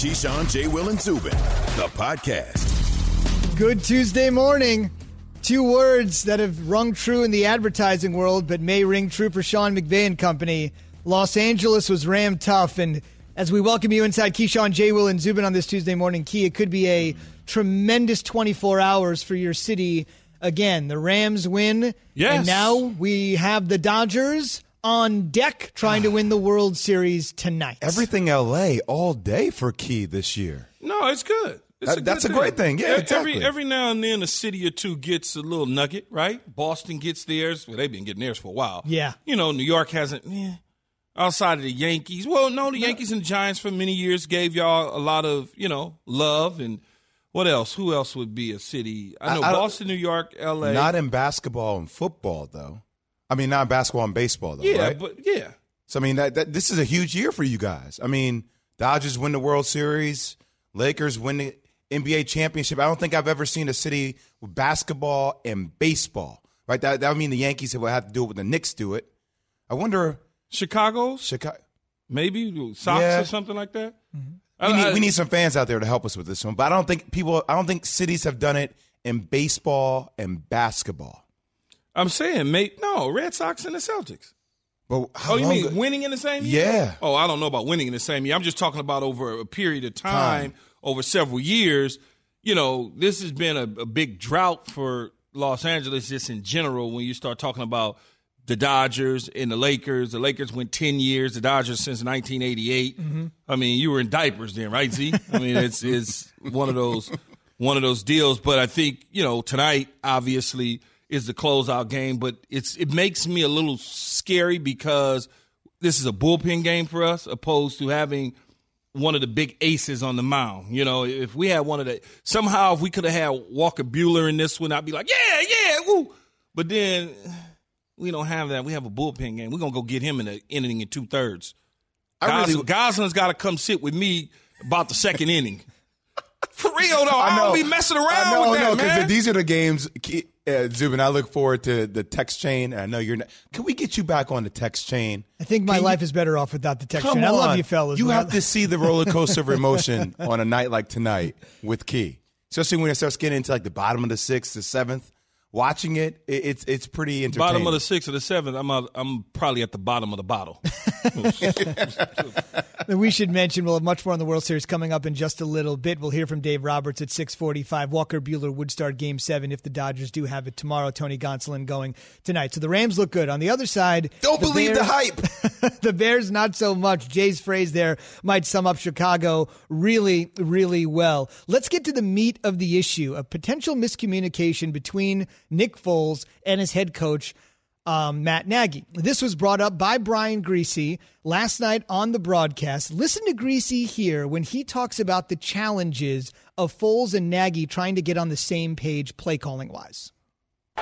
Keyshawn, J. Will, and Zubin, the podcast. Good Tuesday morning. Two words that have rung true in the advertising world, but may ring true for Sean McVay and company. Los Angeles was ram tough, and as we welcome you inside Keyshawn, J. Will, and Zubin on this Tuesday morning, Key, it could be a tremendous 24 hours for your city. Again, the Rams win, Yes. and now we have the Dodgers on deck trying to win the World Series tonight. Everything LA all day for Key this year. No, it's good. It's That- that's good a great thing. Yeah, exactly. Every every now and then, a city or two gets a little nugget, right? Boston gets theirs. Well, they've been getting theirs for a while. Yeah. You know, New York hasn't. Eh, outside of the Yankees, well, no, the Yankees and Giants for many years gave y'all a lot of you know love and what else? Who else would be a city? I know I- I Boston, New York, L.A. Not in basketball and football, though. I mean, not basketball and baseball, though, yeah, right? but yeah. so, I mean, that, that this is a huge year for you guys. I mean, Dodgers win the World Series, Lakers win the NBA championship. I don't think I've ever seen a city with basketball and baseball, right? That, that would mean the Yankees would have to do it when the Knicks do it. I wonder, Chicago. Chicago. maybe Sox Yeah. or something like that. Mm-hmm. We need, we need some fans out there to help us with this one, but I don't think people. I don't think cities have done it in baseball and basketball. I'm saying, mate, no, Red Sox and the Celtics. But how Oh, you mean ago- winning in the same year? Yeah. Oh, I don't know about winning in the same year. I'm just talking about over a period of time, Time. over several years. You know, this has been a, a big drought for Los Angeles just in general when you start talking about the Dodgers and the Lakers. The Lakers went 10 years, the Dodgers since 1988. Mm-hmm. I mean, you were in diapers then, right, Z? I mean, it's it's one of those one of those deals, but I think, you know, tonight obviously is the closeout game, but it's it makes me a little scary because this is a bullpen game for us opposed to having one of the big aces on the mound. You know, if we had one of the somehow if we could have had Walker Buehler in this one, I'd be like, yeah, yeah, woo. But then we don't have that. We have a bullpen game. We're gonna go get him in the inning in two thirds. I really- Goslin, Goslin's got to come sit with me about the second inning. For real though, I, don't be messing around I know, with that, no, man. these are the games. Uh, Zubin, I look forward to the text chain. I know you're not. Can we get you back on the text chain? I think my Can you- life is better off without the text. Chain. I love you, fellas. You have to see the roller coaster of emotion on a night like tonight with Key, especially when it starts getting into like the bottom of the sixth, the seventh. Watching it, it it's it's pretty entertaining. bottom of the sixth or the seventh, I'm out, I'm probably at the bottom of the bottle. we should mention we'll have much more on the World Series coming up in just a little bit. We'll hear from Dave Roberts at 645. Walker Buehler would start game seven if the Dodgers do have it tomorrow. Tony Gonsolin going tonight. So the Rams look good. On the other side, Don't believe the hype. the Bears, not so much. Jay's phrase there might sum up Chicago really, really well. Let's get to the meat of the issue a potential miscommunication between Nick Foles and his head coach, um, Matt Nagy. This was brought up by Brian Griese last night on the broadcast. Listen to Griese here when he talks about the challenges of Foles and Nagy trying to get on the same page play calling wise.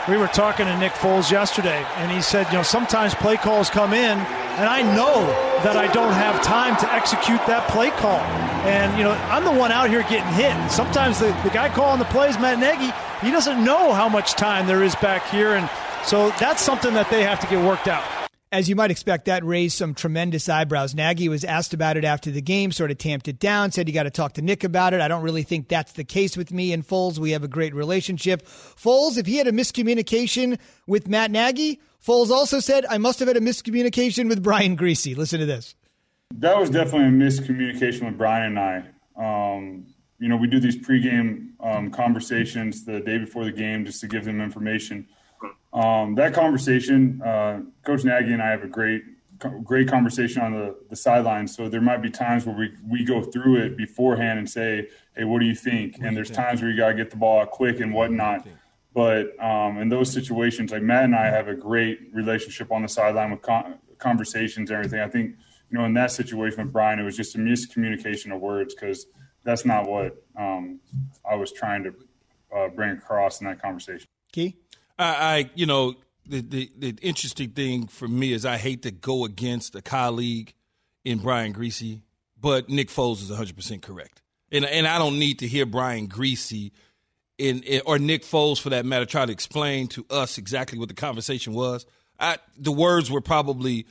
We were talking to Nick Foles yesterday, and he said, you know, sometimes play calls come in, and I know that I don't have time to execute that play call. And, you know, I'm the one out here getting hit. Sometimes the, the guy calling the plays, Matt Nagy, he doesn't know how much time there is back here. And so that's something that they have to get worked out. As you might expect, that raised some tremendous eyebrows. Nagy was asked about it after the game, sort of tamped it down, said you got to talk to Nick about it. I don't really think that's the case with me and Foles. We have a great relationship. Foles, if he had a miscommunication with Matt Nagy, Foles also said, I must have had a miscommunication with Brian Griese. Listen to this. That was definitely a miscommunication with Brian and I. Um, you know, we do these pregame um, conversations the day before the game just to give them information. Um, that conversation, uh, Coach Nagy and I have a great, great conversation on the, the sidelines. So there might be times where we, we go through it beforehand and say, "Hey, what do you think?" And there's times where you got to get the ball out quick and whatnot. But um, in those situations, like Matt and I have a great relationship on the sideline with con- conversations and everything. I think you know in that situation with Brian, it was just a miscommunication of words because that's not what um, I was trying to uh, bring across in that conversation. Key? I, I you know, the, the the interesting thing for me is I hate to go against a colleague in Brian Griese, but Nick Foles is 100 percent correct, and and I don't need to hear Brian Griese. In, in, or Nick Foles, for that matter, try to explain to us exactly what the conversation was. I, the words were probably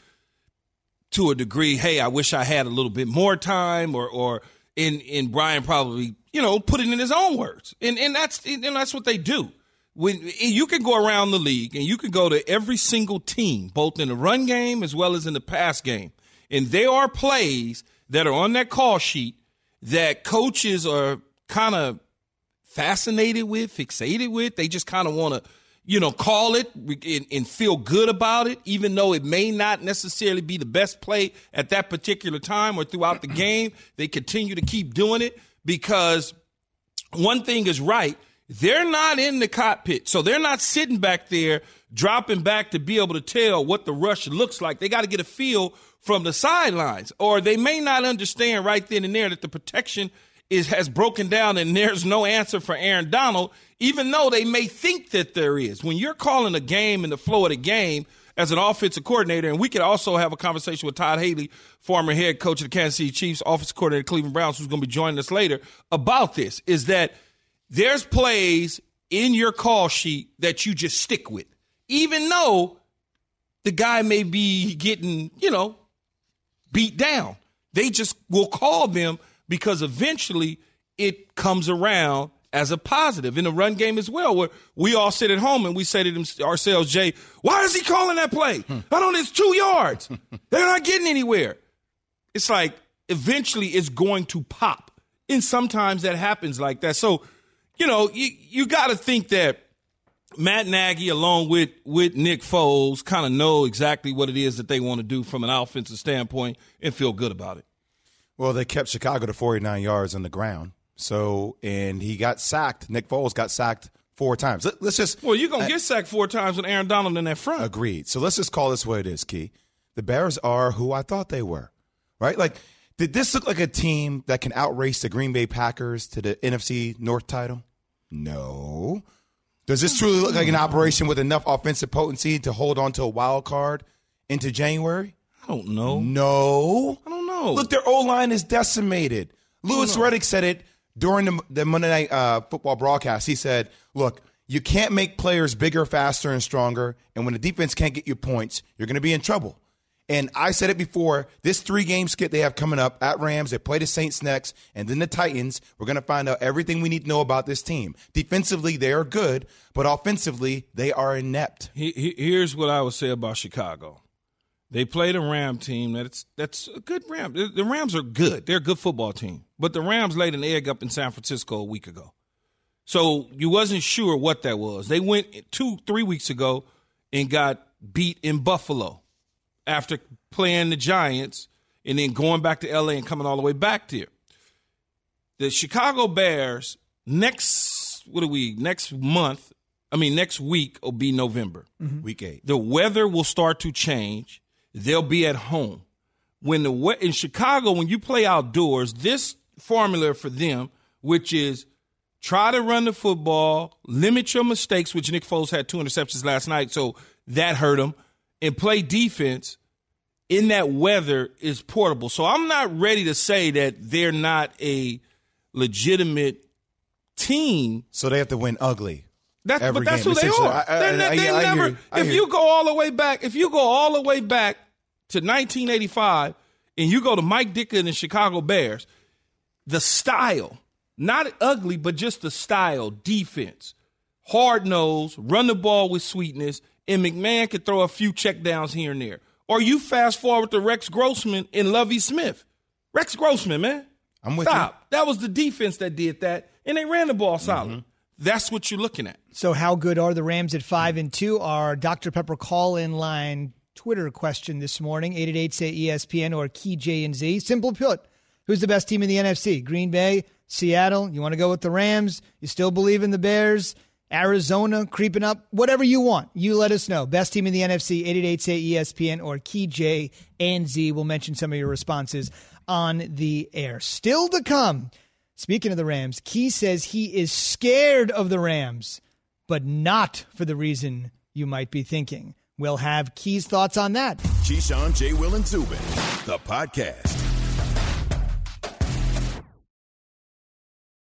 to a degree, hey, I wish I had a little bit more time, or or and and Brian probably you know put it in his own words, and and that's and that's what they do. When eh, you can go around the league and you can go to every single team, both in the run game as well as in the pass game, and there are plays that are on that call sheet that coaches are kind of fascinated with, fixated with. They just kind of want to, you know, call it and, and, feel good about it, even though it may not necessarily be the best play at that particular time or throughout the game. They continue to keep doing it because one thing is right. They're not in the cockpit. So they're not sitting back there dropping back to be able to tell what the rush looks like. They got to get a feel from the sidelines, or they may not understand right then and there that the protection is has broken down and there's no answer for Aaron Donald, even though they may think that there is. When you're calling a game in the flow of the game as an offensive coordinator, and we could also have a conversation with Todd Haley, former head coach of the Kansas City Chiefs, offensive coordinator Cleveland Browns, who's going to be joining us later about this, is that there's plays in your call sheet that you just stick with, even though the guy may be getting, you know, beat down. They just will call them because eventually it comes around as a positive in the run game as well, where we all sit at home and we say to ourselves, Jay, why is he calling that play? Hmm. I don't, it's two yards. They're not getting anywhere. It's like eventually it's going to pop. And sometimes that happens like that. So, you know, you, you got to think that Matt Nagy, along with, with Nick Foles, kind of know exactly what it is that they want to do from an offensive standpoint and feel good about it. Well, they kept Chicago to 49 yards on the ground. So, and he got sacked. Nick Foles got sacked four times. Let, us just. Well, you're going to get sacked four times with Aaron Donald in that front. Agreed. So let's just call this what it is, Key. The Bears are who I thought they were, right? Like, did this look like a team that can outrace the Green Bay Packers to the NFC North title? No. Does this truly look like an operation with enough offensive potency to hold on to a wild card into January? I don't know. No. I don't know. Look, their O line is decimated. Louis Riddick said it during the, the Monday Night uh, Football broadcast. He said, "Look, you can't make players bigger, faster, and stronger. And when the defense can't get you points, you're going to be in trouble." And I said it before. This three game skit they have coming up at Rams, they play the Saints next, and then the Titans. We're going to find out everything we need to know about this team. Defensively, they are good, but offensively, they are inept. Here's what I would say about Chicago. They played a Ram team that's that's a good Ram. The Rams are good. They're a good football team. But the Rams laid an egg up in San Francisco a week ago. So you wasn't sure what that was. They went two, three weeks ago and got beat in Buffalo after playing the Giants and then going back to LA and coming all the way back there. The Chicago Bears next what are we next month? I mean next week will be November. Mm-hmm. Week 8. The weather will start to change they'll be at home. When the in Chicago, when you play outdoors, this formula for them, which is try to run the football, limit your mistakes, which Nick Foles had two interceptions last night, so that hurt him, and play defense in that weather is portable. So I'm not ready to say that they're not a legitimate team. So they have to win ugly. That, but that's game. who they are. I, I, they, I, they never. if you go all the way back, if you go all the way back to 1985 and you go to Mike Ditka and the Chicago Bears, the style, not ugly, but just the style, defense, hard nose, run the ball with sweetness, and McMahon could throw a few checkdowns here and there. Or you fast forward to Rex Grossman and Lovie Smith. Rex Grossman, man. I'm with Stop. you. That was the defense that did that, and they ran the ball solid. Mm-hmm. That's what you're looking at. So, how good are the Rams at five and two? Our Dr Pepper call in line Twitter question this morning: eight eight eight say ESPN or Key J and Z. Simple put, who's the best team in the NFC? Green Bay, Seattle. You want to go with the Rams? You still believe in the Bears? Arizona creeping up, whatever you want. You let us know. Best team in the NFC, 888 say ESPN or Key J and Z. We'll mention some of your responses on the air. Still to come. Speaking of the Rams, Key says he is scared of the Rams, but not for the reason you might be thinking. We'll have Key's thoughts on that. Keyshawn, J. Will, and Zubin, the podcast.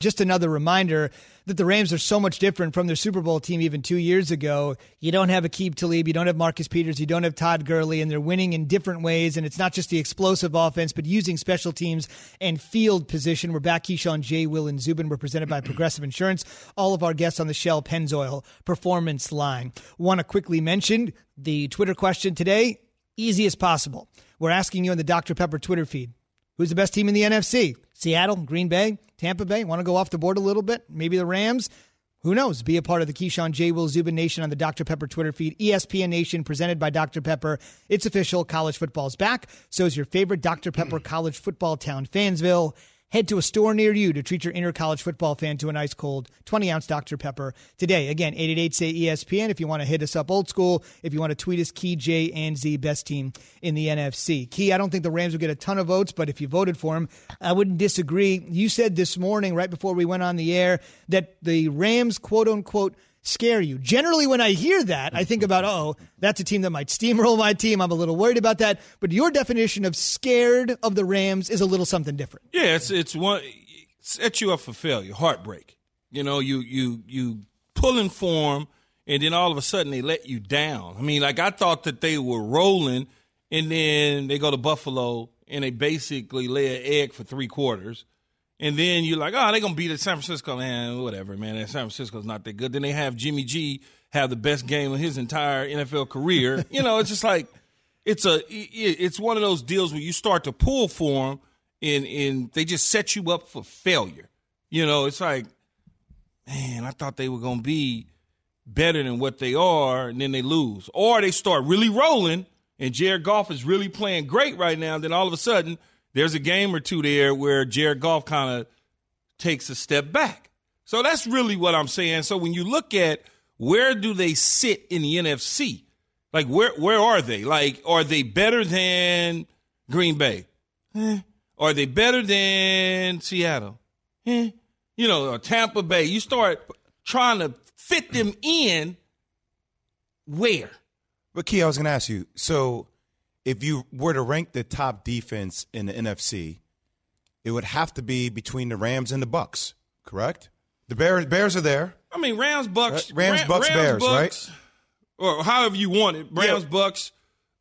Just another reminder that the Rams are so much different from their Super Bowl team even two years ago. You don't have Aqib Talib, you don't have Marcus Peters, you don't have Todd Gurley, and they're winning in different ways. And it's not just the explosive offense, but using special teams and field position. We're back, Keyshawn, J. Will, and Zubin. We're presented by Progressive Insurance. All of our guests on the Shell Pennzoil Performance line. Want to quickly mention the Twitter question today, easy as possible. We're asking you on the Dr. Pepper Twitter feed who's the best team in the NFC? Seattle, Green Bay, Tampa Bay. Want to go off the board a little bit? Maybe the Rams. Who knows? Be a part of the Keyshawn J. Will Zubin Nation on the Dr. Pepper Twitter feed. ESPN Nation presented by Dr. Pepper. It's official. College football's back. So is your favorite Dr. Pepper college football town, Fansville. Head to a store near you to treat your inner college football fan to an ice cold 20 ounce Dr. Pepper today. Again, 888 say ESPN if you want to hit us up old school. If you want to tweet us, Key J and Z, best team in the NFC. Key, I don't think the Rams will get a ton of votes, but if you voted for him, I wouldn't disagree. You said this morning, right before we went on the air, that the Rams, quote unquote, scare you. Generally, when I hear that, I think about, oh, that's a team that might steamroll my team. I'm a little worried about that. But your definition of scared of the Rams is a little something different. Yeah, it's it's one set you up for failure, heartbreak. You know, you you you pull in form, and then all of a sudden they let you down. I mean, like I thought that they were rolling, and then they go to Buffalo and they basically lay an egg for three quarters. And then you're like, ah, oh, they're gonna beat the San Francisco, man. Whatever, man. San Francisco's not that good. Then they have Jimmy G have the best game of his entire NFL career. you know, it's just like it's a it's one of those deals where you start to pull for them, and and they just set you up for failure. You know, it's like, man, I thought they were gonna be better than what they are, and then they lose, or they start really rolling, and Jared Goff is really playing great right now. Then all of a sudden there's a game or two there where Jared Goff kind of takes a step back. So that's really what I'm saying. So when you look at where do they sit in the NFC, like where where are they? Like are they better than Green Bay? Eh. Are they better than Seattle? Eh. You know, or Tampa Bay. You start trying to fit them in where? But Key, I was going to ask you. So if you were to rank the top defense in the NFC, it would have to be between the Rams and the Bucks, correct? The Bears Bears are there. I mean, Rams Bucks, Rams Bucks Rams, Bears, Bucks, right? Or however you want it. Rams yeah. Bucks,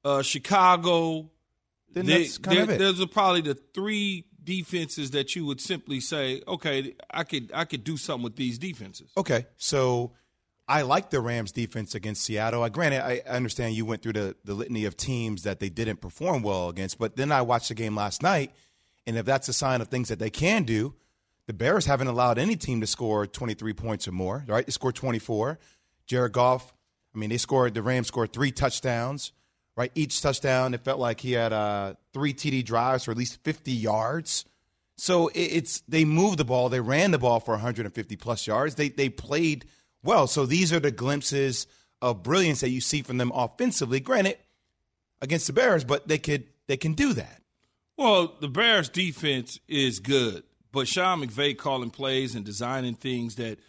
uh, Chicago. Then they, that's kind of it. Those are probably the three defenses that you would simply say, okay, I could I could do something with these defenses. Okay, so I like the Rams defense against Seattle. I granted, I understand you went through the, the litany of teams that they didn't perform well against, but then I watched the game last night, and if that's a sign of things that they can do, the Bears haven't allowed any team to score 23 points or more, right? They scored 24. Jared Goff, I mean, they scored, the Rams scored three touchdowns, right? Each touchdown, it felt like he had uh, three TD drives for at least 50 yards. So it's, they moved the ball, they ran the ball for 150 plus yards. They, they played – well. So these are the glimpses of brilliance that you see from them offensively. Granted, against the Bears, but they could they can do that. Well, the Bears defense is good, but Sean McVay calling plays and designing things that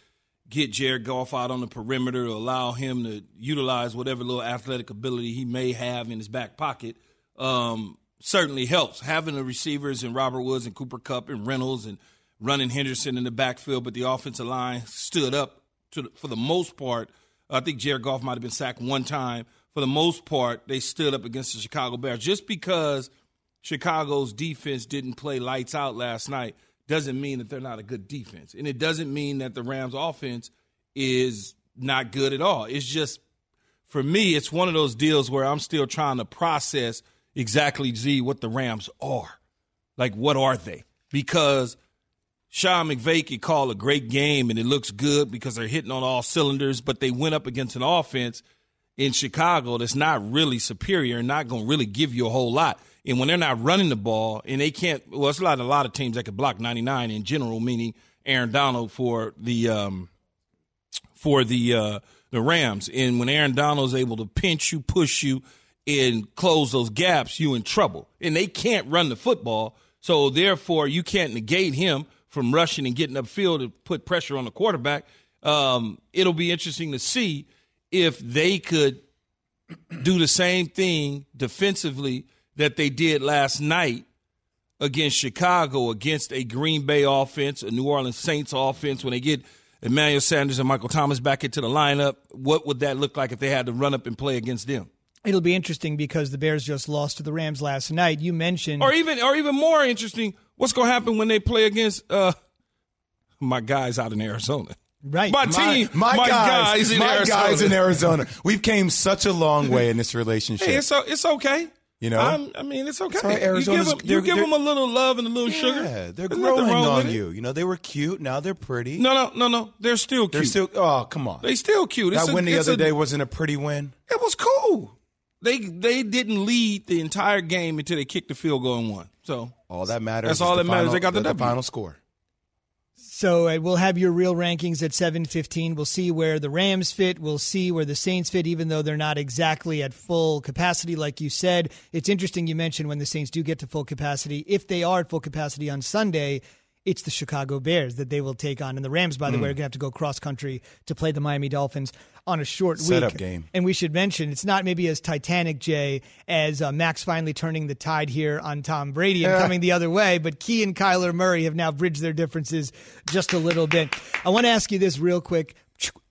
get Jared Goff out on the perimeter to allow him to utilize whatever little athletic ability he may have in his back pocket um, certainly helps. Having the receivers and Robert Woods and Cooper Kupp and Reynolds and running Henderson in the backfield, but the offensive line stood up to for the most part. Uh, I think Jared Goff might have been sacked one time. For the most part, they stood up against the Chicago Bears. Just because Chicago's defense didn't play lights out last night doesn't mean that they're not a good defense. And it doesn't mean that the Rams offense is not good at all. It's just for me, it's one of those deals where I'm still trying to process exactly Z what the Rams are. Like, what are they? Because Sean McVay could call a great game and it looks good because they're hitting on all cylinders, but they went up against an offense in Chicago that's not really superior and not going to really give you a whole lot. And when they're not running the ball and they can't, well, it's a lot, a lot of teams that can block 99 in general, meaning Aaron Donald for the um, for the uh, the Rams. And when Aaron Donald's able to pinch you, push you, and close those gaps, you in trouble. And they can't run the football, so therefore you can't negate him from rushing and getting upfield to put pressure on the quarterback. Um, it'll be interesting to see if they could do the same thing defensively that they did last night against Chicago, against a Green Bay offense, a New Orleans Saints offense, when they get Emmanuel Sanders and Michael Thomas back into the lineup, what would that look like if they had to run up and play against them? It'll be interesting because the Bears just lost to the Rams last night. You mentioned, or even, or even more interesting, what's going to happen when they play against uh, my guys out in Arizona? Right, my team, my, my, guys, guys, in my Arizona. guys in Arizona. We've came such a long way in this relationship. Hey, it's it's okay. You know, I'm, i mean, it's okay. It's right. you give, them, you give them a little love and a little yeah, sugar. They're There's growing on you. You know, they were cute. Now they're pretty. No, no, no, no. They're still cute. They're still. Oh, come on. They still cute. That it's win a, the other a, day wasn't a pretty win. It was cool. They they didn't lead the entire game until they kicked the field goal and won. So all that matters. That's all that final, matters. They got the, the, the final score. So uh, we'll have your real rankings at 7:15. We'll see where the Rams fit. We'll see where the Saints fit, even though they're not exactly at full capacity, like you said. It's interesting you mentioned when the Saints do get to full capacity. If they are at full capacity on Sunday, it's the Chicago Bears that they will take on. And the Rams, by the Mm. way, are going to have to go cross country to play the Miami Dolphins on a short Setup week. game. And we should mention it's not maybe as Titanic, Jay, as uh, Max finally turning the tide here on Tom Brady and coming the other way. But Key and Kyler Murray have now bridged their differences just a little bit. I want to ask you this real quick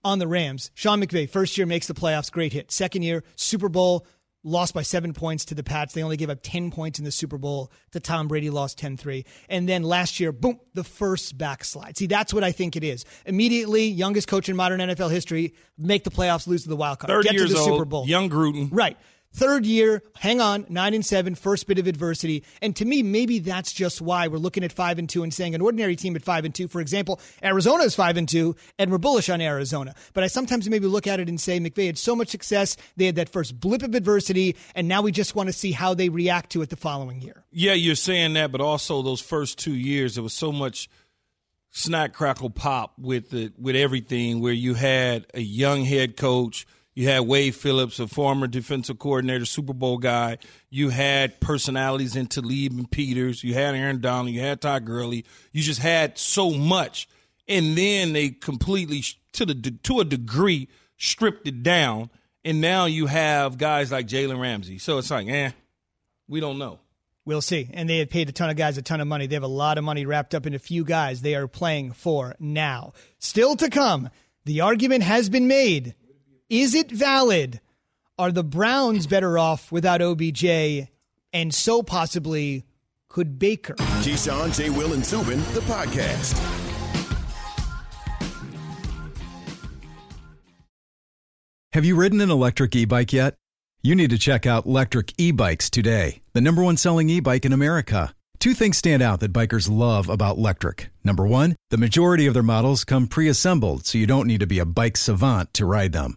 on the Rams. Sean McVay, first year makes the playoffs, great hit. Second year, Super Bowl, lost by seven points to the Pats. They only gave up 10 points in the Super Bowl to Tom Brady, lost 10 3. And then last year, boom, the first backslide. See, that's what I think it is. Immediately, youngest coach in modern NFL history, make the playoffs, lose to the wild card, third get years to the old, Super Bowl. young Gruden. Right. Third year, hang on, nine and seven, first bit of adversity. And to me, maybe that's just why we're looking at five and two and saying an ordinary team at five and two. For example, Arizona is five and two, and we're bullish on Arizona. But I sometimes maybe look at it and say McVay had so much success. They had that first blip of adversity, and now we just want to see how they react to it the following year. Yeah, you're saying that, but also those first two years, there was so much snack crackle pop with the with everything where you had a young head coach you had Wade Phillips, a former defensive coordinator, Super Bowl guy. You had personalities in Talib and Peters. You had Aaron Donald. You had Todd Gurley. You just had so much, and then they completely, to the to a degree, stripped it down. And now you have guys like Jalen Ramsey. So it's like, eh, we don't know. We'll see. And they have paid a ton of guys a ton of money. They have a lot of money wrapped up in a few guys they are playing for now. Still to come, the argument has been made. Is it valid? Are the Browns better off without OBJ? And so possibly could Baker? Keyshawn, J. Will, and Zubin, the podcast. Have you ridden an electric e bike yet? You need to check out Lectric E Bikes today, the number one selling e bike in America. Two things stand out that bikers love about Lectric. Number one, the majority of their models come pre assembled, so you don't need to be a bike savant to ride them.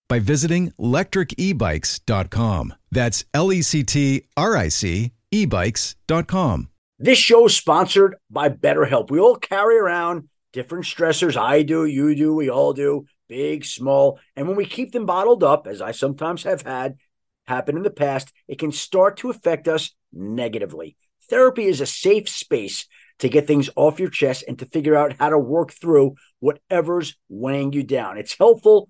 by visiting lectricebikes.com. That's L E C T R I C ebikes.com. This show is sponsored by BetterHelp. We all carry around different stressors. I do, you do, we all do, big, small. And when we keep them bottled up, as I sometimes have had happen in the past, it can start to affect us negatively. Therapy is a safe space to get things off your chest and to figure out how to work through whatever's weighing you down. It's helpful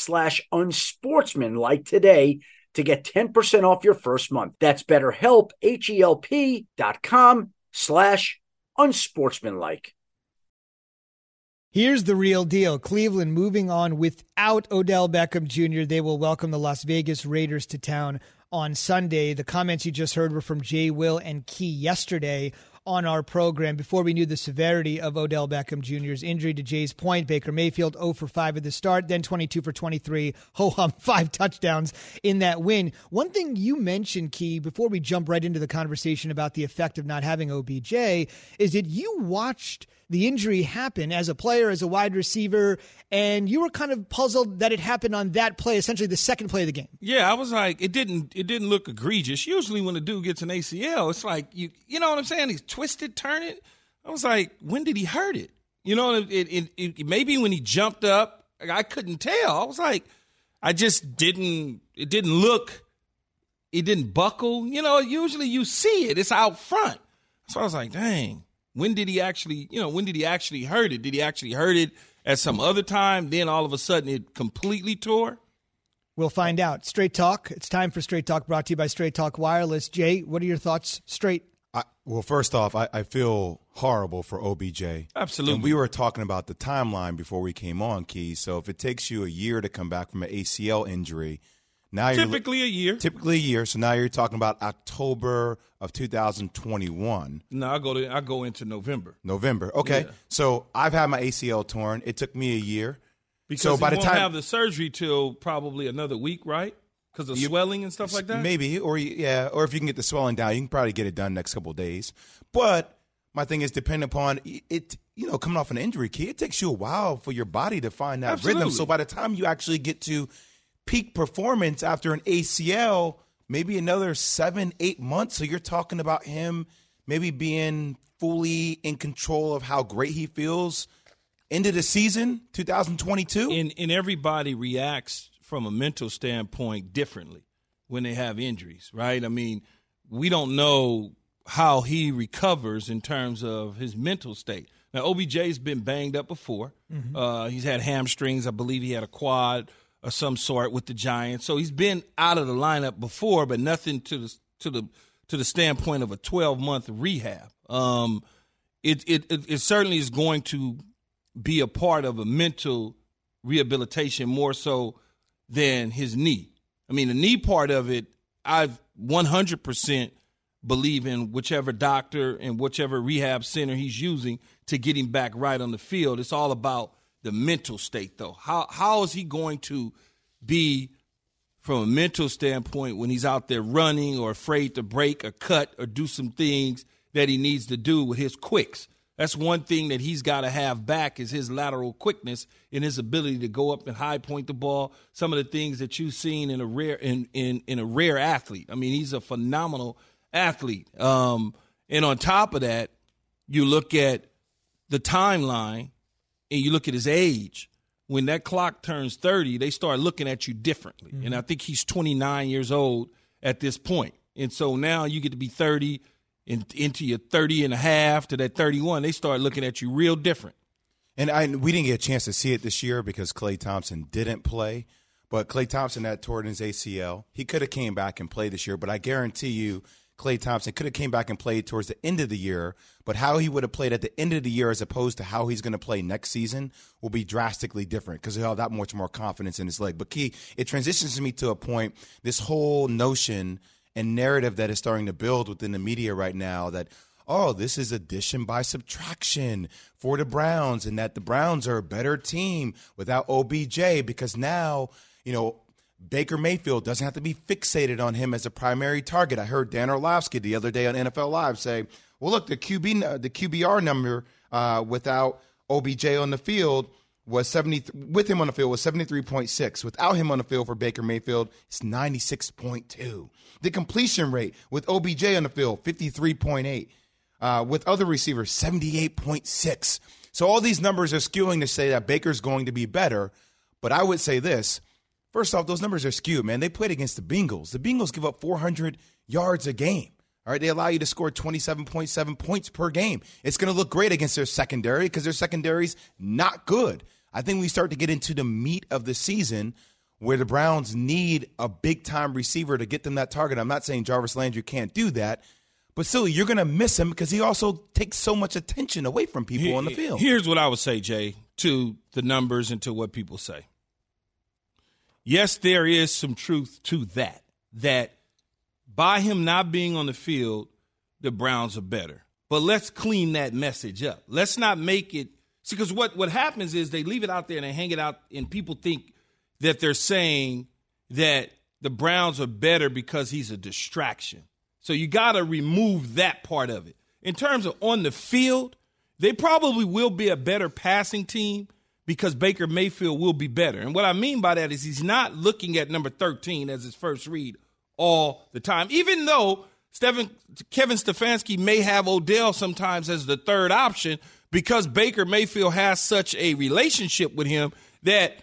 slash unsportsmanlike today to get 10% off your first month. That's betterhelp, H-E-L-P dot com slash unsportsmanlike. Here's the real deal. Cleveland moving on without Odell Beckham Jr. They will welcome the Las Vegas Raiders to town on Sunday. The comments you just heard were from Jay Will and Key yesterday on our program before we knew the severity of Odell Beckham Jr.'s injury to Jay's point. Baker Mayfield 0 for 5 at the start, then 22 for 23. Ho hum, five touchdowns in that win. One thing you mentioned, Key, before we jump right into the conversation about the effect of not having OBJ, is that you watched the injury happen as a player, as a wide receiver, and you were kind of puzzled that it happened on that play, essentially the second play of the game. Yeah, I was like, it didn't it didn't look egregious. Usually when a dude gets an ACL, it's like you you know what I'm saying? He's twisted, turn it. I was like, when did he hurt it? You know, it, it, it, maybe when he jumped up, I couldn't tell. I was like, I just didn't. It didn't look. It didn't buckle. You know, usually you see it. It's out front. So I was like, dang. When did he actually? You know, when did he actually hurt it? Did he actually hurt it at some other time? Then all of a sudden it completely tore. We'll find out. Straight Talk. It's time for Straight Talk brought to you by Straight Talk Wireless. Jay, what are your thoughts? Straight. I, well, first off, I, I, feel horrible for OBJ. Absolutely. And we were talking about the timeline before we came on, Key. So if it takes you a year to come back from an ACL injury, now typically a year. Typically a year. So now you're talking about October of 2021. No, I go to I go into November. November. Okay. Yeah. So I've had my ACL torn. It took me a year. Because so by the time have the surgery till probably another week, right? Because of you, swelling and stuff like that. Maybe, or yeah, or if you can get the swelling down, you can probably get it done next couple days. But my thing is, depending upon it, you know, coming off an injury, key, it takes you a while for your body to find that Absolutely. rhythm. So by the time you actually get to peak performance after an ACL, maybe another seven, eight months. So you're talking about him maybe being fully in control of how great he feels into the season 2022 and, and everybody reacts from a mental standpoint differently when they have injuries right? I mean we don't know how he recovers in terms of his mental state. Now obj's been banged up before. Mm-hmm. uh, he's had hamstrings. I believe he had a quad of some sort with the giants so he's been out of the lineup before but nothing to the to the to the standpoint of a 12 month rehab um, it, it, it certainly is going to be a part of a mental rehabilitation more so than his knee. I mean, the knee part of it, I've 100% believe in whichever doctor and whichever rehab center he's using to get him back right on the field. It's all about the mental state, though. How how is he going to be from a mental standpoint when he's out there running or afraid to break or cut or do some things that he needs to do with his quicks? That's one thing that he's got to have back is his lateral quickness and his ability to go up and high point the ball. Some of the things that you've seen in a rare in in, in a rare athlete. I mean, he's a phenomenal athlete. Um, and on top of that, you look at the timeline and you look at his age. When that clock turns 30, they start looking at you differently. Mm-hmm. And I think he's 29 years old at this point. And so now you get to be 30 in, into your 30 and a half to that 31, they start looking at you real different. And I, we didn't get a chance to see it this year because Klay Thompson didn't play. But Klay Thompson had torn his ACL. He could have came back and played this year, but I guarantee you Klay Thompson could have came back and played towards the end of the year, but how he would have played at the end of the year as opposed to how he's going to play next season will be drastically different because he'll have that much more confidence in his leg. But key, it transitions me to a point. This whole notion and narrative that is starting to build within the media right now that oh, this is addition by subtraction for the Browns, and that the Browns are a better team without OBJ because now, you know, Baker Mayfield doesn't have to be fixated on him as a primary target. I heard Dan Orlovsky the other day on NFL Live say, well, look, the QB, the QBR number uh, without OBJ on the field was 70 with him on the field was 73.6. Without him on the field for Baker Mayfield, it's 96.2. The completion rate with OBJ on the field, 53.8. Uh, with other receivers, 78.6. So all these numbers are skewing to say that Baker's going to be better. But I would say this first off, those numbers are skewed, man. They played against the Bengals. The Bengals give up 400 yards a game. All right, they allow you to score 27.7 points per game. It's going to look great against their secondary because their secondary's not good. I think we start to get into the meat of the season where the Browns need a big time receiver to get them that target. I'm not saying Jarvis Landry can't do that, but still, you're going to miss him because he also takes so much attention away from people on the field. Here's what I would say, Jay, to the numbers and to what people say. Yes, there is some truth to that, that by him not being on the field, the Browns are better. But let's clean that message up. Let's not make it see because what, what happens is they leave it out there and they hang it out, and people think that they're saying that the Browns are better because he's a distraction. So you got to remove that part of it. In terms of on the field, they probably will be a better passing team because Baker Mayfield will be better. And what I mean by that is he's not looking at number 13 as his first read all the time, even though Stephen, Kevin Stefanski may have Odell sometimes as the third option because Baker Mayfield has such a relationship with him that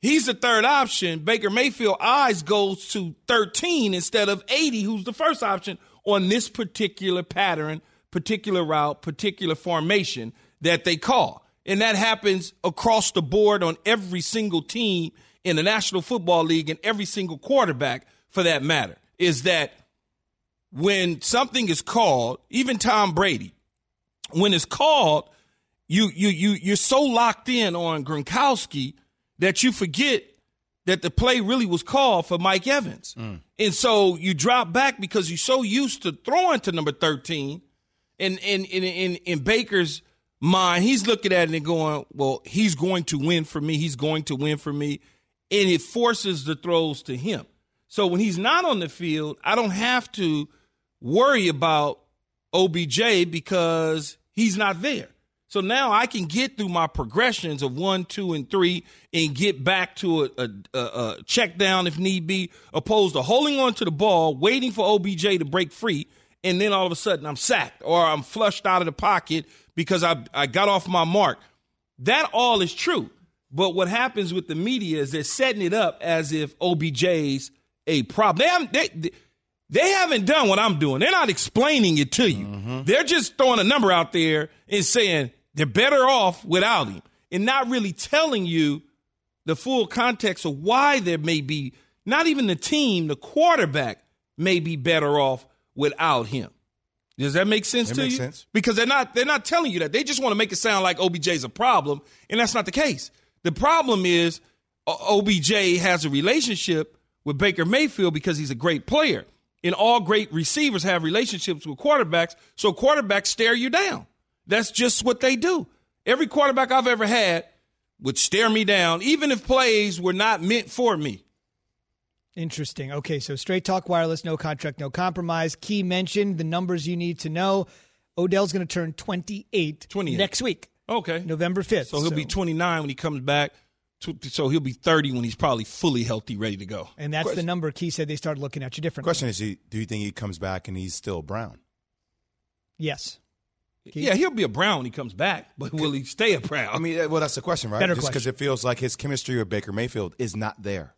he's the third option. Baker Mayfield eyes goes to 13 instead of 80, who's the first option on this particular pattern, particular route, particular formation that they call. And that happens across the board on every single team in the National Football League and every single quarterback for that matter. Is that when something is called, even Tom Brady, when it's called, you you you you're so locked in on Gronkowski that you forget that the play really was called for Mike Evans. Mm. And so you drop back because you're so used to throwing to number 13. And in in in, in Baker's mind, he's looking at it and going, Well, he's going to win for me. He's going to win for me. And it forces the throws to him. So when he's not on the field, I don't have to worry about OBJ because he's not there. So now I can get through my progressions of one, two, and three and get back to a, a, a, a, check down if need be, opposed to holding on to the ball, waiting for OBJ to break free, and then all of a sudden I'm sacked or I'm flushed out of the pocket because I, I got off my mark. That all is true. But what happens with the media is they're setting it up as if OBJ's a problem. They haven't, they, they haven't done what I'm doing. They're not explaining it to you. Mm-hmm. They're just throwing a number out there and saying, they're better off without him and not really telling you the full context of why there may be not even the team, the quarterback may be better off without him. Does that make sense that to you? Sense. Because they're not they're not telling you that. They just want to make it sound like OBJ's a problem, and that's not the case. The problem is uh, OBJ has a relationship with Baker Mayfield because he's a great player. And all great receivers have relationships with quarterbacks, so quarterbacks stare you down. That's just what they do. Every quarterback I've ever had would stare me down, even if plays were not meant for me. Interesting. Okay, so straight talk wireless, no contract, no compromise. Key mentioned the numbers you need to know. Odell's going to turn 28, 28 next week. Okay. November 5th. So he'll so. be 29 when he comes back. So he'll be 30 when he's probably fully healthy, ready to go. And that's Question. the number Key said they started looking at you differently. Question is, do you think he comes back and he's still Brown? Yes. Yeah, he'll be a Brown when he comes back, but will he stay a Brown? I mean, well, that's the question, right? Better Just because it feels like his chemistry with Baker Mayfield is not there.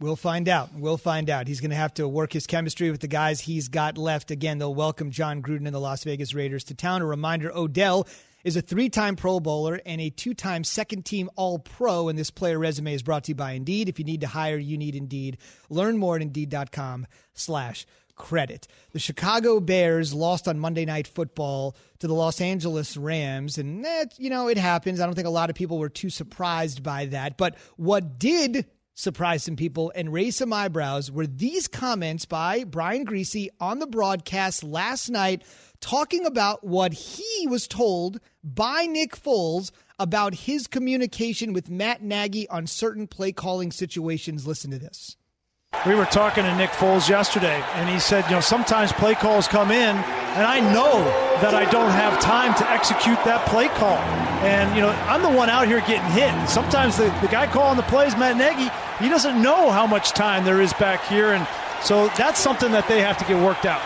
We'll find out. We'll find out. He's going to have to work his chemistry with the guys he's got left. Again, they'll welcome Jon Gruden and the Las Vegas Raiders to town. A reminder Odell is a three time Pro Bowler and a two time second team All Pro. And this player resume is brought to you by Indeed. If you need to hire, you need Indeed. Learn more at Indeed.com slash credit. The Chicago Bears lost on Monday Night Football to the Los Angeles Rams, and that, you know, it happens. I don't think a lot of people were too surprised by that. But what did surprise some people and raise some eyebrows were these comments by Brian Griese on the broadcast last night talking about what he was told by Nick Foles about his communication with Matt Nagy on certain play calling situations. Listen to this. We were talking to Nick Foles yesterday, and he said, you know, sometimes play calls come in, and I know that I don't have time to execute that play call. And, you know, I'm the one out here getting hit. Sometimes the, the guy calling the plays, Matt Nagy, he doesn't know how much time there is back here. And so that's something that they have to get worked out.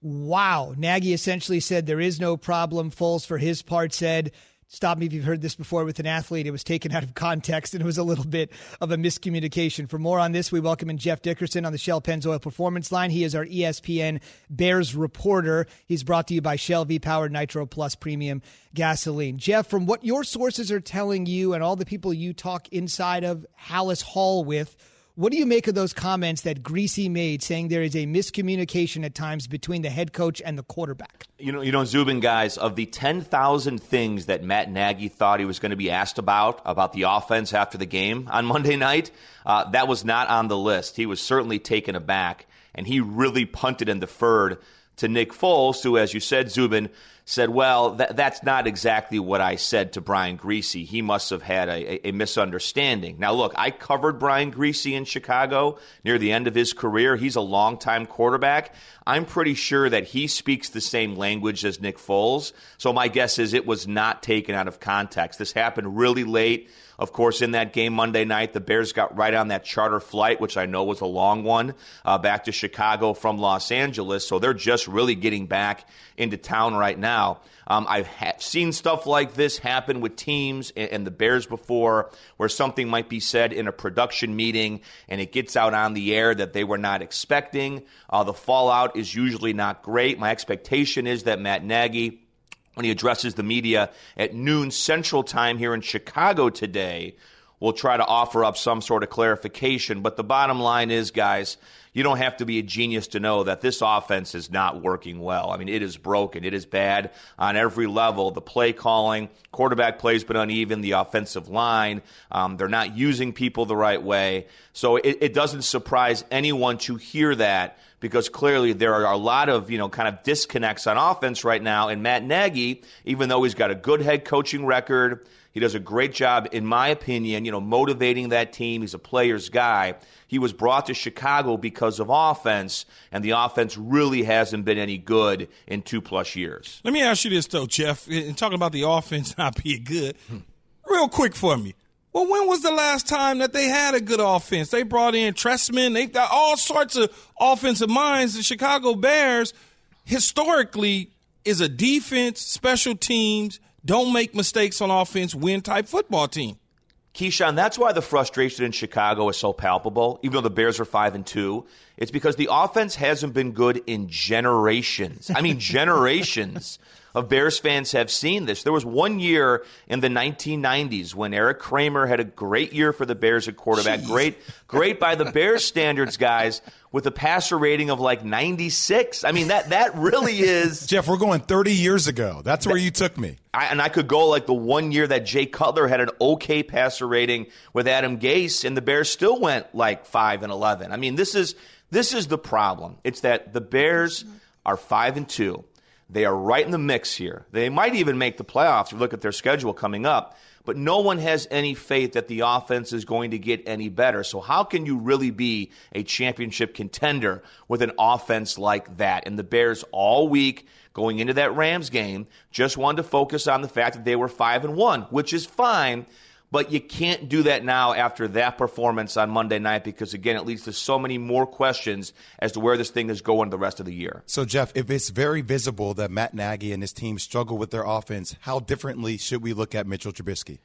Wow. Nagy essentially said there is no problem. Foles, for his part, said Stop me if you've heard this before with an athlete. It was taken out of context and it was a little bit of a miscommunication. For more on this, we welcome in Jeff Dickerson on the Shell Pennzoil Performance Line. He is our ESPN Bears reporter. He's brought to you by Shell V Powered Nitro Plus Premium Gasoline. Jeff, from what your sources are telling you and all the people you talk inside of Halas Hall with, what do you make of those comments that Griese made saying there is a miscommunication at times between the head coach and the quarterback? You know, you know, Zubin, guys, of the 10,000 things that Matt Nagy thought he was going to be asked about, about the offense after the game on Monday night, uh, that was not on the list. He was certainly taken aback, and he really punted and deferred to Nick Foles, who, as you said, Zubin, said, Well, th- that's not exactly what I said to Brian Griese. He must have had a, a, misunderstanding. Now, look, I covered Brian Griese in Chicago near the end of his career. He's a longtime quarterback. I'm pretty sure that he speaks the same language as Nick Foles. So my guess is it was not taken out of context. This happened really late. Of course, in that game Monday night, the Bears got right on that charter flight, which I know was a long one, uh, back to Chicago from Los Angeles. So they're just really getting back into town right now. Um, I've ha- seen stuff like this happen with teams and, and, the Bears before, where something might be said in a production meeting and it gets out on the air that they were not expecting. Uh, the fallout is usually not great. My expectation is that Matt Nagy when he addresses the media at noon Central Time here in Chicago today, We'll try to offer up some sort of clarification. But the bottom line is, guys, you don't have to be a genius to know that this offense is not working well. I mean, it is broken. It is bad on every level. The play calling, quarterback play's been uneven, the offensive line, um, they're not using people the right way. So it, it doesn't surprise anyone to hear that because clearly there are a lot of, you know, kind of disconnects on offense right now. And Matt Nagy, even though he's got a good head coaching record, he does a great job, in my opinion, you know, motivating that team. He's a player's guy. He was brought to Chicago because of offense, and the offense really hasn't been any good in two plus years. Let me ask you this, though, Jeff. In talking about the offense not being good, real quick for me. Well, when was the last time that they had a good offense? They brought in Trestman. They got all sorts of offensive minds. The Chicago Bears, historically, is a defense, special teams, don't make mistakes on offense, win type football team. Keyshawn, that's why the frustration in Chicago is so palpable, even though the Bears are five and two. It's because the offense hasn't been good in generations. I mean, generations of Bears fans have seen this. There was one year in the 1990s when Eric Kramer had a great year for the Bears at quarterback. Jeez. Great, great by the Bears standards, guys, with a passer rating of like 96. I mean, that, that really is. Jeff, we're going 30 years ago. That's where you took me. I, and I could go like the one year that Jay Cutler had an okay passer rating with Adam Gase, and the Bears still went like 5 and 11. I mean, this is. This is the problem. It's that the Bears are 5 and 2. They are right in the mix here. They might even make the playoffs if you look at their schedule coming up, but no one has any faith that the offense is going to get any better. So, how can you really be a championship contender with an offense like that? And the Bears all week going into that Rams game just wanted to focus on the fact that they were 5 and 1, which is fine but you can't do that now after that performance on Monday night because, again, it leads to so many more questions as to where this thing is going the rest of the year. So, Jeff, if it's very visible that Matt Nagy and his team struggle with their offense, how differently should we look at Mitchell Trubisky?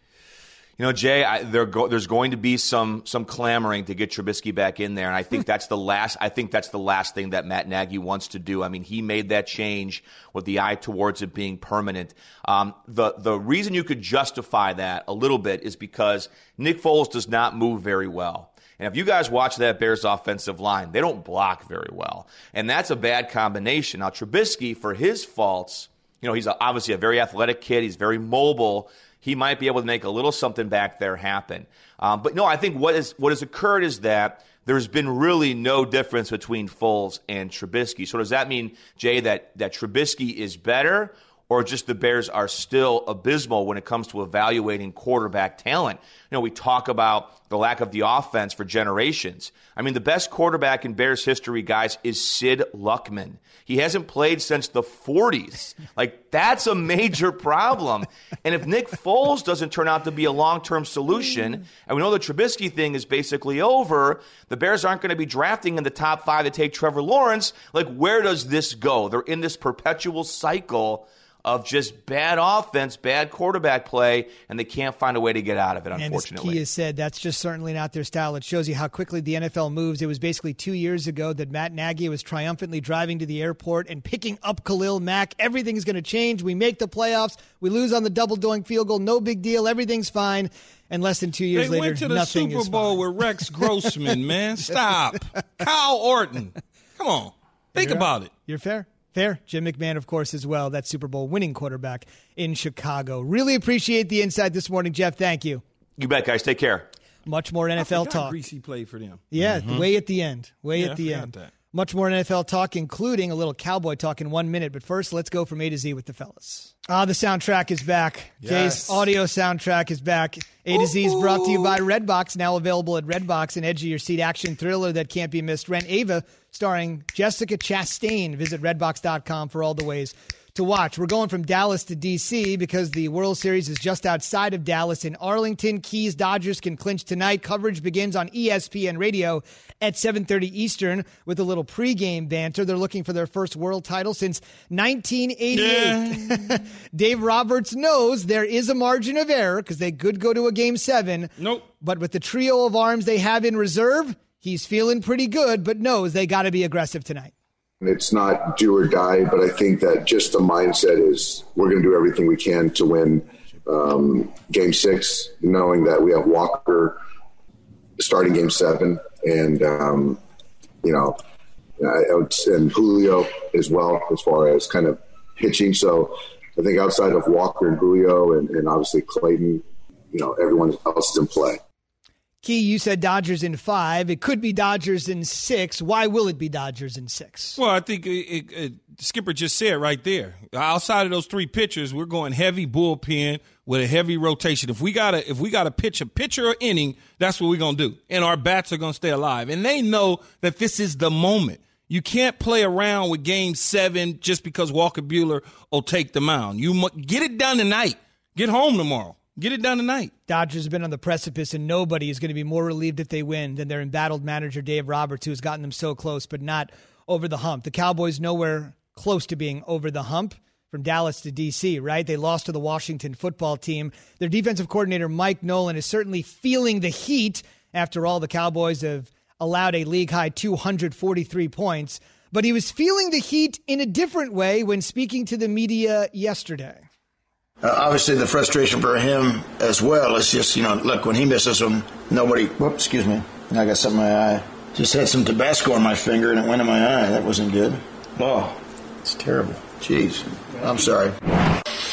You know, Jay, I, go, there's going to be some some clamoring to get Trubisky back in there, and I think that's the last. I think that's the last thing that Matt Nagy wants to do. I mean, he made that change with the eye towards it being permanent. Um, the the reason you could justify that a little bit is because Nick Foles does not move very well. And if you guys watch that Bears offensive line, they don't block very well, and that's a bad combination. Now, Trubisky, for his faults, you know, he's obviously a very athletic kid. He's very mobile he might be able to make a little something back there happen. Um, but no, I think what, is, what has occurred is that there's been really no difference between Foles and Trubisky. So does that mean, Jay, that, that Trubisky is better? Or just the Bears are still abysmal when it comes to evaluating quarterback talent. You know, we talk about the lack of the offense for generations. I mean, the best quarterback in Bears history, guys, is Sid Luckman. He hasn't played since the 40s. Like, that's a major problem. And if Nick Foles doesn't turn out to be a long term solution, and we know the Trubisky thing is basically over, the Bears aren't going to be drafting in the top five to take Trevor Lawrence. Like, where does this go? They're in this perpetual cycle of just bad offense, bad quarterback play, and they can't find a way to get out of it, unfortunately. And as Kia said, that's just certainly not their style. It shows you how quickly the NFL moves. It was basically two years ago that Matt Nagy was triumphantly driving to the airport and picking up Khalil Mack. Everything's going to change. We make the playoffs. We lose on the double doink field goal. No big deal. Everything's fine. And less than two years they later, went to the Super Bowl fine. with Rex Grossman, man. Stop. Kyle Orton. Come on. Think You're about right. it. You're fair. Fair. Jim McMahon, of course, as well. That Super Bowl winning quarterback in Chicago. Really appreciate the insight this morning, Jeff. Thank you. You bet, guys. Take care. Much more NFL forgot talk. Griese played for them. Yeah, mm-hmm. way at the end. Way Yeah, at the forgot end. that. Much more NFL talk, including a little cowboy talk in one minute. But first, let's go from A to Z with the fellas. Ah, the soundtrack is back. Yes. Jay's audio soundtrack is back. A to Z is brought to you by Redbox, now available at Redbox, an edge of your seat action thriller that can't be missed. Rent Ava, starring Jessica Chastain. Visit redbox.com for all the ways to watch. We're going from Dallas to DC because the World Series is just outside of Dallas in Arlington. Keys Dodgers can clinch tonight. Coverage begins on ESPN Radio at 7:30 Eastern with a little pregame banter. They're looking for their first world title since 1988. Dave Roberts knows there is a margin of error because they could go to a game 7. Nope. But with the trio of arms they have in reserve, he's feeling pretty good but knows they got to be aggressive tonight. It's not do or die, but I think that just the mindset is we're going to do everything we can to win um, game six, knowing that we have Walker starting game seven and, um, you know, and Julio as well as far as kind of pitching. So I think outside of Walker and Julio and, and obviously Clayton, you know, everyone else is in play. Key, you said Dodgers in five. It could be Dodgers in six. Why will it be Dodgers in six? Well, I think it, it, it, Skipper just said right there. Outside of those three pitchers, we're going heavy bullpen with a heavy rotation. If we gotta if we gotta pitch a pitcher or inning, that's what we're gonna do, and our bats are gonna stay alive. And they know that this is the moment. You can't play around with Game Seven just because Walker Buehler will take the mound. You get it done tonight. Get home tomorrow. Get it done tonight. Dodgers have been on the precipice, and nobody is going to be more relieved if they win than their embattled manager, Dave Roberts, who has gotten them so close, but not over the hump. The Cowboys nowhere close to being over the hump from Dallas to D.C., right? They lost to the Washington football team. Their defensive coordinator, Mike Nolan, is certainly feeling the heat. After all, the Cowboys have allowed a league high 243 points, but he was feeling the heat in a different way when speaking to the media yesterday. Uh, obviously, the frustration for him as well is just, you know, look, when he misses them, nobody, whoops, excuse me, I got something in my eye. Just had some Tabasco on my finger and it went in my eye. That wasn't good. Oh, it's terrible. Jeez. I'm sorry.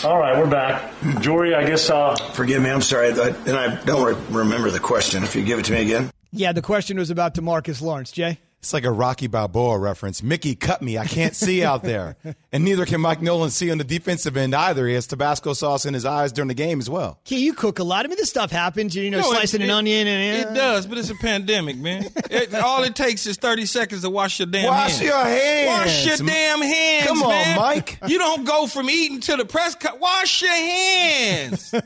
All right, we're back. Jory, I guess uh, Forgive me, I'm sorry. I, and I don't re- remember the question. If you give it to me again. Yeah, the question was about Demarcus Lawrence, Jay. It's like a Rocky Balboa reference. Mickey cut me. I can't see out there. And neither can Mike Nolan see on the defensive end either. He has Tabasco sauce in his eyes during the game as well. Key, you cook a lot. I mean, this stuff happens. You know, No, it- slicing an it- onion and It uh, does, but it's a pandemic, man. It, all it takes is 30 seconds to wash your damn Wash hands. your hands. Wash your damn hands, Come on, man. Mike. You don't go from eating to the press cut. Wash your hands.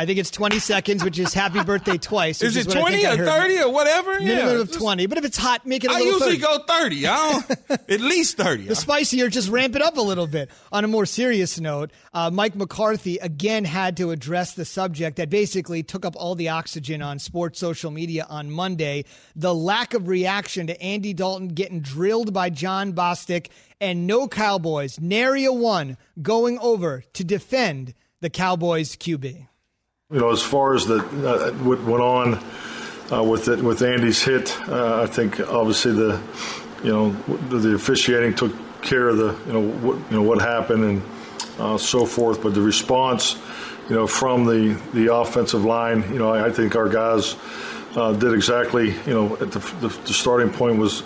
I think it's 20 seconds, which is happy birthday twice. is it 20 or 30 or whatever? Minimum yeah. of 20. But if it's hot, make it a I usually 30. go 30. I don't, at least 30. The spicier, just ramp it up a little bit. On a more serious note, uh, Mike McCarthy again had to address the subject that basically took up all the oxygen on sports social media on Monday the lack of reaction to Andy Dalton getting drilled by Jon Bostic and no Cowboys, nary a one, going over to defend the Cowboys QB. You know, as far as the uh, what went on uh, with it, with Andy's hit, uh, I think obviously the you know the, officiating took care of the you know what you know what happened and uh, so forth. But the response, you know, from the the offensive line, you know, I, I think our guys uh, did exactly you know at the, the, the starting point was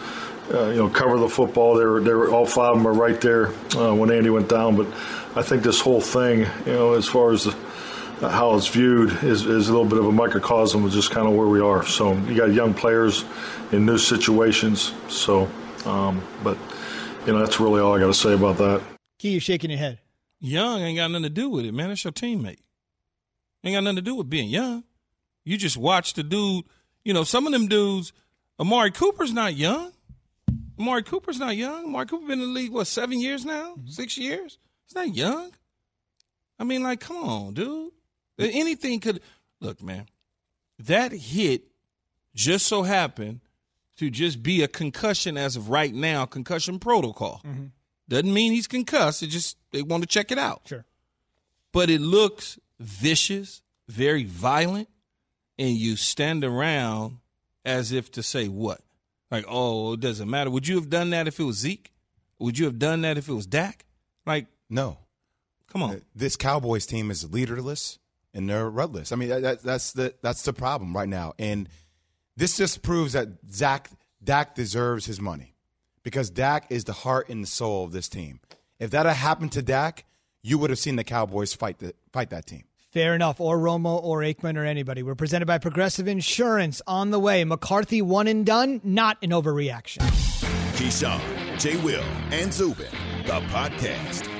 uh, you know, cover the football. They were, they were all five of them are right there when Andy went down. But I think this whole thing, you know, as far as the, how it's viewed, is, is a little bit of a microcosm of just kind of where we are. So you got young players in new situations. So, um, but you know, that's really all I got to say about that. Key, you're shaking your head. Young ain't got nothing to do with it, man. That's your teammate. Ain't got nothing to do with being young. You just watch the dude. You know, some of them dudes. Amari Cooper's not young. Amari Cooper's not young. Amari Cooper been in the league what seven years now, mm-hmm. six years. He's not young. I mean, like, come on, dude. Anything could look, man. That hit just so happened to just be a concussion as of right now, concussion protocol. Mm-hmm. Doesn't mean he's concussed. It just they want to check it out. Sure. But it looks vicious, very violent, and you stand around as if to say what? Like, oh, it doesn't matter. Would you have done that if it was Zeke? Would you have done that if it was Dak? Like, no. Come on. This Cowboys team is leaderless and they're rudless. I mean, that, that's the that's the problem right now. And this just proves that Zach Dak deserves his money because Dak is the heart and the soul of this team. If that had happened to Dak, you would have seen the Cowboys fight the, fight that team. Fair enough. Or Romo or Aikman or anybody. We're presented by Progressive Insurance. On the way, McCarthy one and done, not an overreaction. Keyshawn, J. Will, and Zubin, the podcast.